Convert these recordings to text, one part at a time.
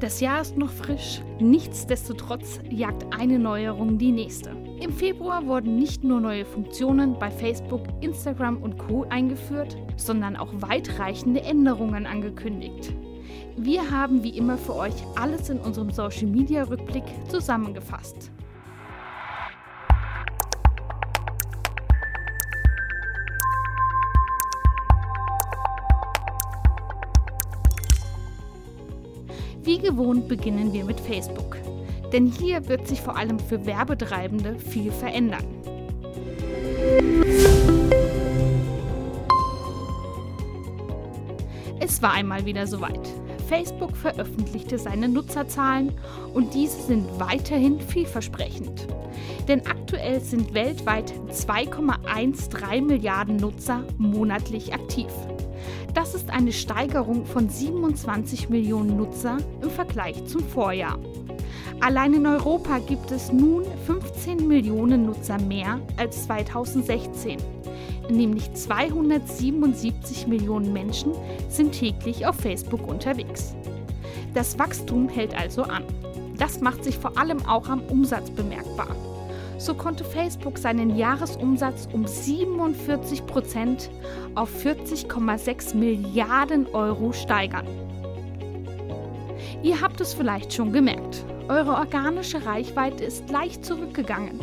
Das Jahr ist noch frisch, nichtsdestotrotz jagt eine Neuerung die nächste. Im Februar wurden nicht nur neue Funktionen bei Facebook, Instagram und Co eingeführt, sondern auch weitreichende Änderungen angekündigt. Wir haben wie immer für euch alles in unserem Social Media Rückblick zusammengefasst. Wie gewohnt beginnen wir mit Facebook. Denn hier wird sich vor allem für Werbetreibende viel verändern. Es war einmal wieder soweit. Facebook veröffentlichte seine Nutzerzahlen und diese sind weiterhin vielversprechend. Denn aktuell sind weltweit 2,13 Milliarden Nutzer monatlich aktiv. Das ist eine Steigerung von 27 Millionen Nutzer im Vergleich zum Vorjahr. Allein in Europa gibt es nun 15 Millionen Nutzer mehr als 2016. Nämlich 277 Millionen Menschen sind täglich auf Facebook unterwegs. Das Wachstum hält also an. Das macht sich vor allem auch am Umsatz bemerkbar. So konnte Facebook seinen Jahresumsatz um 47 Prozent auf 40,6 Milliarden Euro steigern. Ihr habt es vielleicht schon gemerkt. Eure organische Reichweite ist leicht zurückgegangen.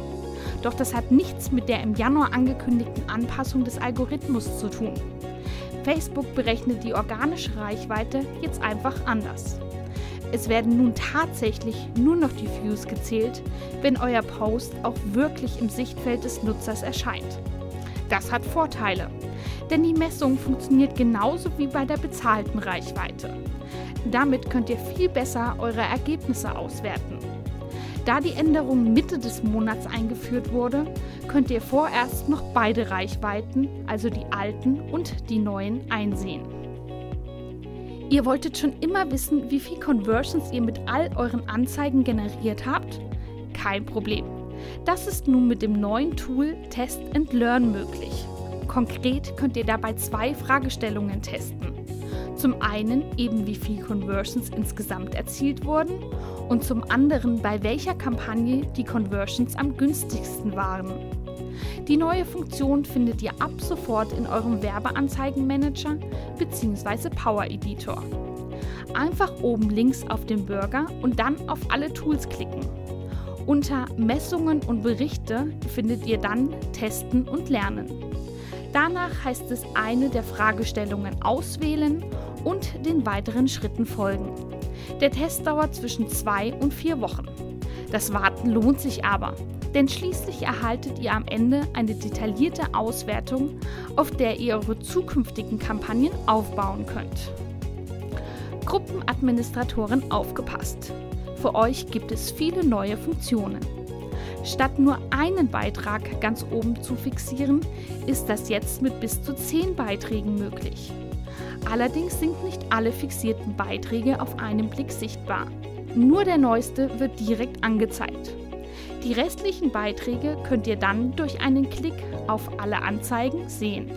Doch das hat nichts mit der im Januar angekündigten Anpassung des Algorithmus zu tun. Facebook berechnet die organische Reichweite jetzt einfach anders. Es werden nun tatsächlich nur noch die Views gezählt, wenn euer Post auch wirklich im Sichtfeld des Nutzers erscheint. Das hat Vorteile, denn die Messung funktioniert genauso wie bei der bezahlten Reichweite. Damit könnt ihr viel besser eure Ergebnisse auswerten. Da die Änderung Mitte des Monats eingeführt wurde, könnt ihr vorerst noch beide Reichweiten, also die alten und die neuen, einsehen. Ihr wolltet schon immer wissen, wie viel Conversions ihr mit all euren Anzeigen generiert habt? Kein Problem. Das ist nun mit dem neuen Tool Test and Learn möglich. Konkret könnt ihr dabei zwei Fragestellungen testen. Zum einen eben wie viel Conversions insgesamt erzielt wurden und zum anderen bei welcher Kampagne die Conversions am günstigsten waren. Die neue Funktion findet ihr ab sofort in eurem Werbeanzeigenmanager bzw. Power Editor. Einfach oben links auf den Burger und dann auf alle Tools klicken. Unter Messungen und Berichte findet ihr dann Testen und Lernen. Danach heißt es eine der Fragestellungen auswählen und den weiteren Schritten folgen. Der Test dauert zwischen zwei und vier Wochen. Das Warten lohnt sich aber, denn schließlich erhaltet ihr am Ende eine detaillierte Auswertung, auf der ihr eure zukünftigen Kampagnen aufbauen könnt. Gruppenadministratoren aufgepasst. Für euch gibt es viele neue Funktionen. Statt nur einen Beitrag ganz oben zu fixieren, ist das jetzt mit bis zu 10 Beiträgen möglich. Allerdings sind nicht alle fixierten Beiträge auf einen Blick sichtbar. Nur der neueste wird direkt angezeigt. Die restlichen Beiträge könnt ihr dann durch einen Klick auf alle Anzeigen sehen.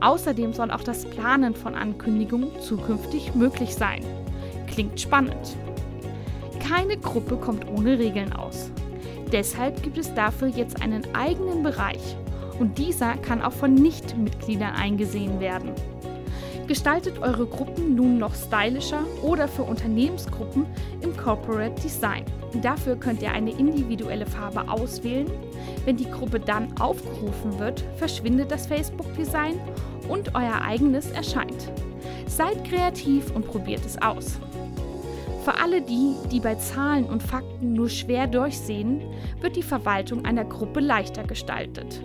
Außerdem soll auch das Planen von Ankündigungen zukünftig möglich sein. Klingt spannend. Keine Gruppe kommt ohne Regeln aus. Deshalb gibt es dafür jetzt einen eigenen Bereich und dieser kann auch von Nichtmitgliedern eingesehen werden. Gestaltet eure Gruppen nun noch stylischer oder für Unternehmensgruppen im Corporate Design. Dafür könnt ihr eine individuelle Farbe auswählen. Wenn die Gruppe dann aufgerufen wird, verschwindet das Facebook-Design und euer eigenes erscheint. Seid kreativ und probiert es aus. Für alle die, die bei Zahlen und Fakten nur schwer durchsehen, wird die Verwaltung einer Gruppe leichter gestaltet.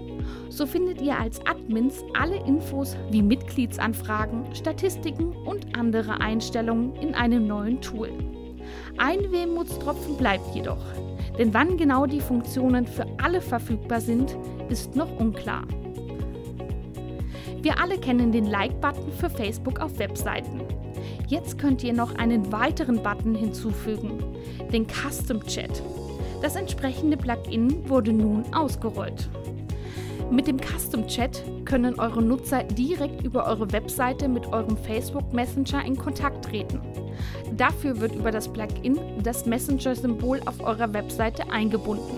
So findet ihr als Admins alle Infos wie Mitgliedsanfragen, Statistiken und andere Einstellungen in einem neuen Tool. Ein Wehmutstropfen bleibt jedoch, denn wann genau die Funktionen für alle verfügbar sind, ist noch unklar. Wir alle kennen den Like-Button für Facebook auf Webseiten. Jetzt könnt ihr noch einen weiteren Button hinzufügen, den Custom Chat. Das entsprechende Plugin wurde nun ausgerollt. Mit dem Custom Chat können eure Nutzer direkt über eure Webseite mit eurem Facebook Messenger in Kontakt treten. Dafür wird über das Plugin das Messenger-Symbol auf eurer Webseite eingebunden.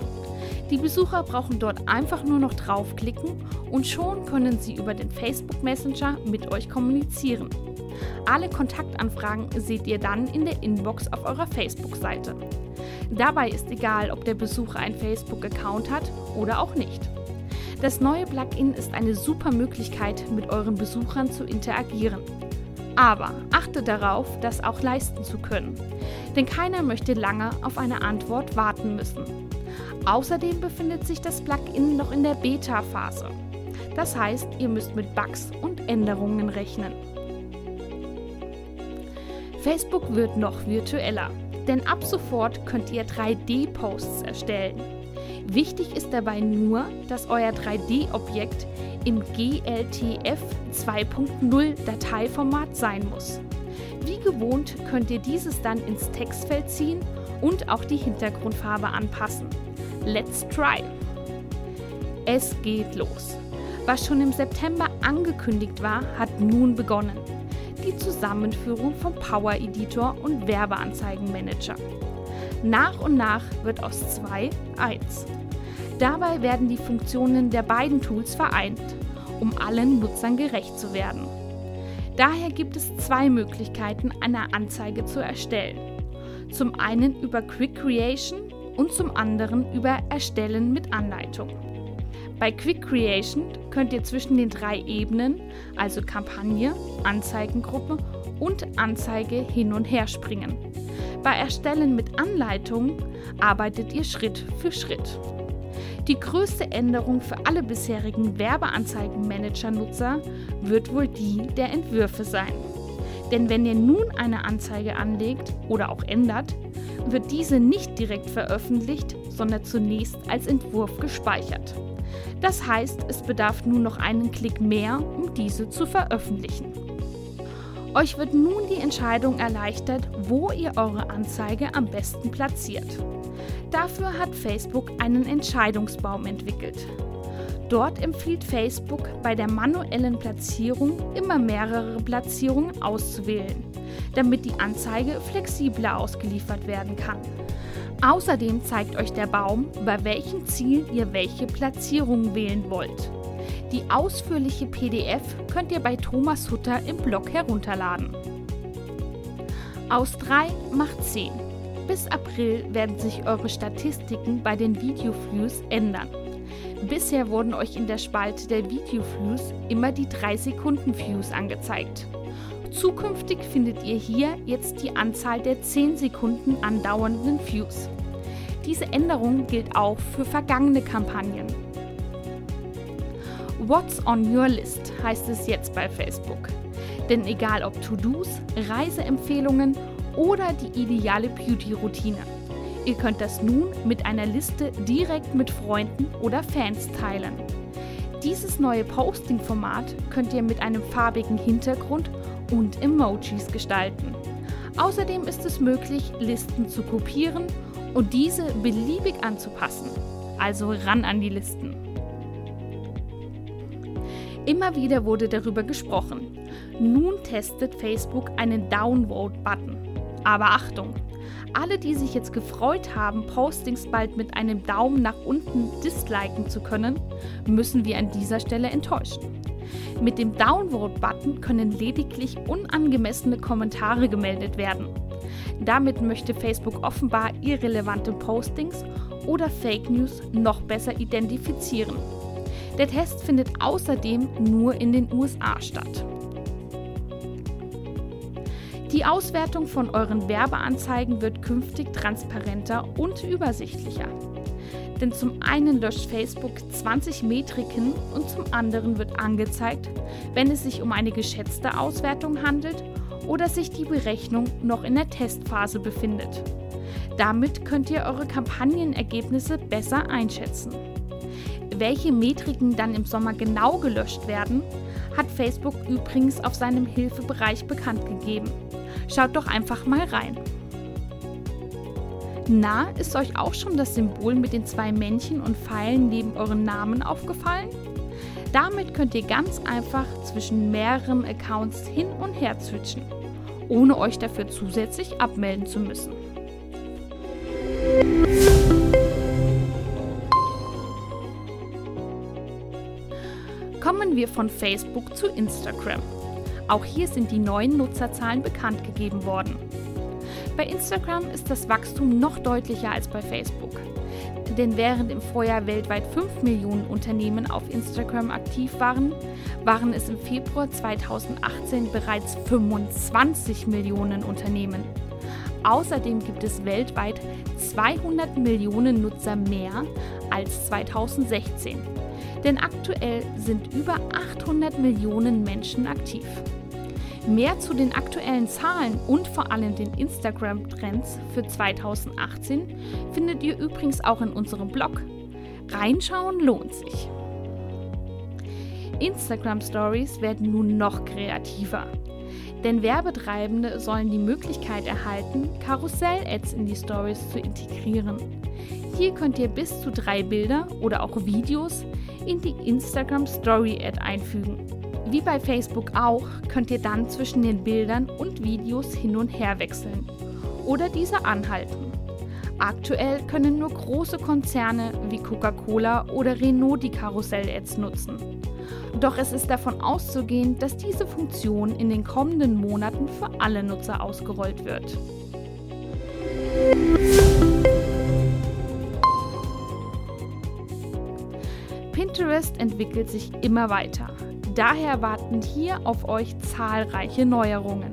Die Besucher brauchen dort einfach nur noch draufklicken und schon können sie über den Facebook Messenger mit euch kommunizieren. Alle Kontaktanfragen seht ihr dann in der Inbox auf eurer Facebook-Seite. Dabei ist egal, ob der Besucher einen Facebook-Account hat oder auch nicht. Das neue Plugin ist eine super Möglichkeit, mit euren Besuchern zu interagieren. Aber achte darauf, das auch leisten zu können, denn keiner möchte lange auf eine Antwort warten müssen. Außerdem befindet sich das Plugin noch in der Beta-Phase. Das heißt, ihr müsst mit Bugs und Änderungen rechnen. Facebook wird noch virtueller, denn ab sofort könnt ihr 3D-Posts erstellen. Wichtig ist dabei nur, dass euer 3D-Objekt im GLTF 2.0 Dateiformat sein muss. Wie gewohnt könnt ihr dieses dann ins Textfeld ziehen und auch die Hintergrundfarbe anpassen. Let's try! Es geht los. Was schon im September angekündigt war, hat nun begonnen die Zusammenführung von Power Editor und Werbeanzeigenmanager. Nach und nach wird aus zwei eins. Dabei werden die Funktionen der beiden Tools vereint, um allen Nutzern gerecht zu werden. Daher gibt es zwei Möglichkeiten, eine Anzeige zu erstellen. Zum einen über Quick Creation und zum anderen über Erstellen mit Anleitung. Bei Quick Creation könnt ihr zwischen den drei Ebenen, also Kampagne, Anzeigengruppe und Anzeige hin und her springen. Bei Erstellen mit Anleitung arbeitet ihr Schritt für Schritt. Die größte Änderung für alle bisherigen Werbeanzeigenmanager-Nutzer wird wohl die der Entwürfe sein. Denn wenn ihr nun eine Anzeige anlegt oder auch ändert, wird diese nicht direkt veröffentlicht, sondern zunächst als Entwurf gespeichert. Das heißt, es bedarf nun noch einen Klick mehr, um diese zu veröffentlichen. Euch wird nun die Entscheidung erleichtert, wo ihr eure Anzeige am besten platziert. Dafür hat Facebook einen Entscheidungsbaum entwickelt. Dort empfiehlt Facebook bei der manuellen Platzierung immer mehrere Platzierungen auszuwählen, damit die Anzeige flexibler ausgeliefert werden kann. Außerdem zeigt euch der Baum, bei welchem Ziel ihr welche Platzierung wählen wollt. Die ausführliche PDF könnt ihr bei Thomas Hutter im Blog herunterladen. Aus 3 macht 10. Bis April werden sich eure Statistiken bei den Video-Views ändern. Bisher wurden euch in der Spalte der Video-Views immer die 3 Sekunden Views angezeigt. Zukünftig findet ihr hier jetzt die Anzahl der 10 Sekunden andauernden Views. Diese Änderung gilt auch für vergangene Kampagnen. What's on your list heißt es jetzt bei Facebook. Denn egal ob To-Dos, Reiseempfehlungen oder die ideale Beauty-Routine, ihr könnt das nun mit einer Liste direkt mit Freunden oder Fans teilen. Dieses neue Posting-Format könnt ihr mit einem farbigen Hintergrund und Emojis gestalten. Außerdem ist es möglich, Listen zu kopieren und diese beliebig anzupassen. Also ran an die Listen. Immer wieder wurde darüber gesprochen. Nun testet Facebook einen Downvote-Button. Aber Achtung! Alle, die sich jetzt gefreut haben, Postings bald mit einem Daumen nach unten disliken zu können, müssen wir an dieser Stelle enttäuschen. Mit dem Downvote-Button können lediglich unangemessene Kommentare gemeldet werden. Damit möchte Facebook offenbar irrelevante Postings oder Fake News noch besser identifizieren. Der Test findet außerdem nur in den USA statt. Die Auswertung von euren Werbeanzeigen wird künftig transparenter und übersichtlicher. Denn zum einen löscht Facebook 20 Metriken und zum anderen wird angezeigt, wenn es sich um eine geschätzte Auswertung handelt oder sich die Berechnung noch in der Testphase befindet. Damit könnt ihr eure Kampagnenergebnisse besser einschätzen. Welche Metriken dann im Sommer genau gelöscht werden, hat Facebook übrigens auf seinem Hilfebereich bekannt gegeben. Schaut doch einfach mal rein. Na, ist euch auch schon das Symbol mit den zwei Männchen und Pfeilen neben euren Namen aufgefallen? Damit könnt ihr ganz einfach zwischen mehreren Accounts hin und her switchen, ohne euch dafür zusätzlich abmelden zu müssen. Kommen wir von Facebook zu Instagram. Auch hier sind die neuen Nutzerzahlen bekannt gegeben worden. Bei Instagram ist das Wachstum noch deutlicher als bei Facebook. Denn während im Vorjahr weltweit 5 Millionen Unternehmen auf Instagram aktiv waren, waren es im Februar 2018 bereits 25 Millionen Unternehmen. Außerdem gibt es weltweit 200 Millionen Nutzer mehr als 2016. Denn aktuell sind über 800 Millionen Menschen aktiv. Mehr zu den aktuellen Zahlen und vor allem den Instagram-Trends für 2018 findet ihr übrigens auch in unserem Blog. Reinschauen lohnt sich. Instagram Stories werden nun noch kreativer. Denn Werbetreibende sollen die Möglichkeit erhalten, Karussell-Ads in die Stories zu integrieren. Hier könnt ihr bis zu drei Bilder oder auch Videos in die Instagram Story Ad einfügen. Wie bei Facebook auch, könnt ihr dann zwischen den Bildern und Videos hin und her wechseln oder diese anhalten. Aktuell können nur große Konzerne wie Coca-Cola oder Renault die Karussell-Ads nutzen. Doch es ist davon auszugehen, dass diese Funktion in den kommenden Monaten für alle Nutzer ausgerollt wird. Pinterest entwickelt sich immer weiter. Daher warten hier auf euch zahlreiche Neuerungen.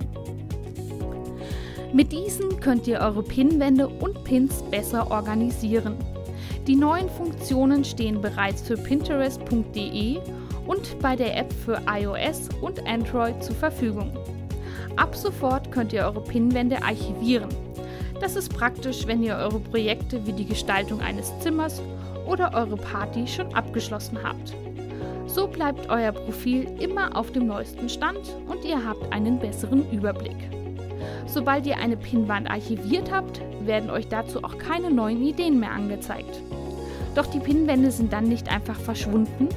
Mit diesen könnt ihr eure Pinwände und Pins besser organisieren. Die neuen Funktionen stehen bereits für pinterest.de und bei der App für iOS und Android zur Verfügung. Ab sofort könnt ihr eure Pinwände archivieren. Das ist praktisch, wenn ihr eure Projekte wie die Gestaltung eines Zimmers oder eure Party schon abgeschlossen habt. So bleibt euer Profil immer auf dem neuesten Stand und ihr habt einen besseren Überblick. Sobald ihr eine Pinwand archiviert habt, werden euch dazu auch keine neuen Ideen mehr angezeigt. Doch die Pinwände sind dann nicht einfach verschwunden,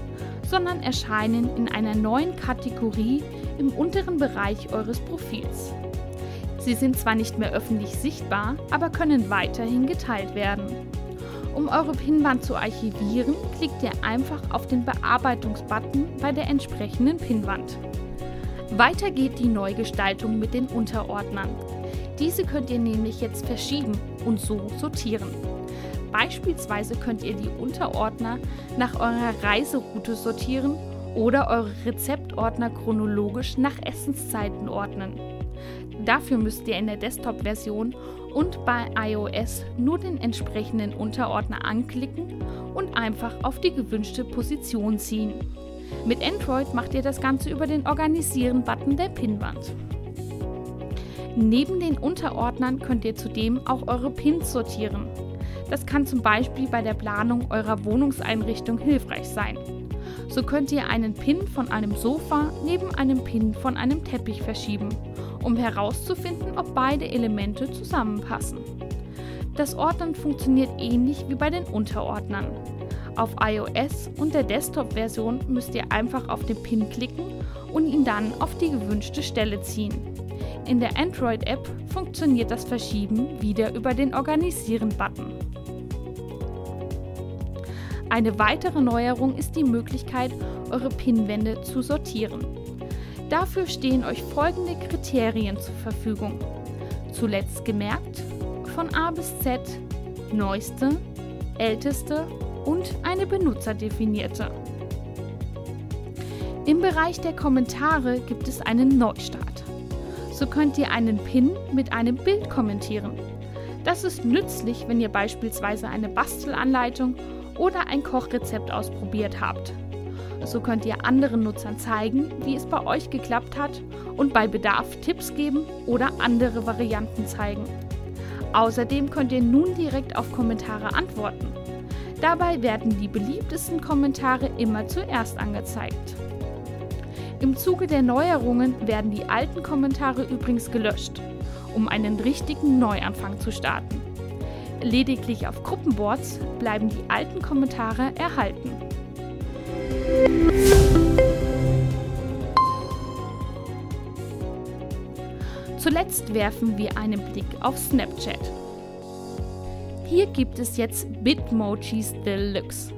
sondern erscheinen in einer neuen Kategorie im unteren Bereich eures Profils. Sie sind zwar nicht mehr öffentlich sichtbar, aber können weiterhin geteilt werden. Um eure Pinwand zu archivieren, klickt ihr einfach auf den Bearbeitungsbutton bei der entsprechenden Pinwand. Weiter geht die Neugestaltung mit den Unterordnern. Diese könnt ihr nämlich jetzt verschieben und so sortieren. Beispielsweise könnt ihr die Unterordner nach eurer Reiseroute sortieren oder eure Rezeptordner chronologisch nach Essenszeiten ordnen. Dafür müsst ihr in der Desktop-Version und bei iOS nur den entsprechenden Unterordner anklicken und einfach auf die gewünschte Position ziehen. Mit Android macht ihr das Ganze über den Organisieren-Button der Pinwand. Neben den Unterordnern könnt ihr zudem auch eure Pins sortieren. Das kann zum Beispiel bei der Planung eurer Wohnungseinrichtung hilfreich sein. So könnt ihr einen Pin von einem Sofa neben einem Pin von einem Teppich verschieben um herauszufinden, ob beide Elemente zusammenpassen. Das Ordnen funktioniert ähnlich wie bei den Unterordnern. Auf iOS und der Desktop-Version müsst ihr einfach auf den Pin klicken und ihn dann auf die gewünschte Stelle ziehen. In der Android-App funktioniert das Verschieben wieder über den Organisieren-Button. Eine weitere Neuerung ist die Möglichkeit, eure Pinwände zu sortieren. Dafür stehen euch folgende Kriterien zur Verfügung. Zuletzt gemerkt, von A bis Z, neueste, älteste und eine benutzerdefinierte. Im Bereich der Kommentare gibt es einen Neustart. So könnt ihr einen Pin mit einem Bild kommentieren. Das ist nützlich, wenn ihr beispielsweise eine Bastelanleitung oder ein Kochrezept ausprobiert habt. So könnt ihr anderen Nutzern zeigen, wie es bei euch geklappt hat und bei Bedarf Tipps geben oder andere Varianten zeigen. Außerdem könnt ihr nun direkt auf Kommentare antworten. Dabei werden die beliebtesten Kommentare immer zuerst angezeigt. Im Zuge der Neuerungen werden die alten Kommentare übrigens gelöscht, um einen richtigen Neuanfang zu starten. Lediglich auf Gruppenboards bleiben die alten Kommentare erhalten. Zuletzt werfen wir einen Blick auf Snapchat. Hier gibt es jetzt Bitmojis Deluxe.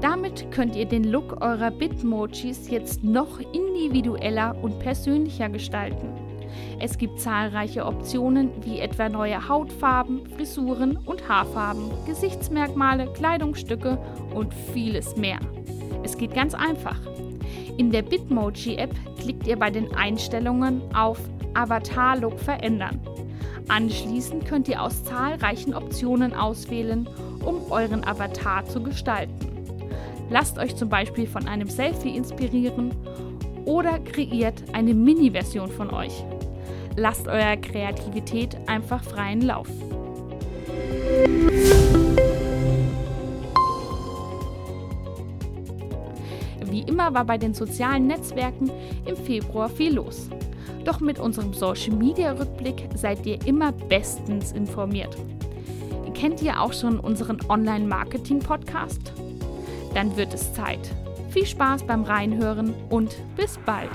Damit könnt ihr den Look eurer Bitmojis jetzt noch individueller und persönlicher gestalten. Es gibt zahlreiche Optionen wie etwa neue Hautfarben, Frisuren und Haarfarben, Gesichtsmerkmale, Kleidungsstücke und vieles mehr. Es geht ganz einfach. In der Bitmoji-App klickt ihr bei den Einstellungen auf Avatar-Look verändern. Anschließend könnt ihr aus zahlreichen Optionen auswählen, um euren Avatar zu gestalten. Lasst euch zum Beispiel von einem Selfie inspirieren oder kreiert eine Mini-Version von euch. Lasst eurer Kreativität einfach freien Lauf. Wie immer war bei den sozialen Netzwerken im Februar viel los. Doch mit unserem Social Media Rückblick seid ihr immer bestens informiert. Kennt ihr auch schon unseren Online-Marketing-Podcast? Dann wird es Zeit. Viel Spaß beim Reinhören und bis bald!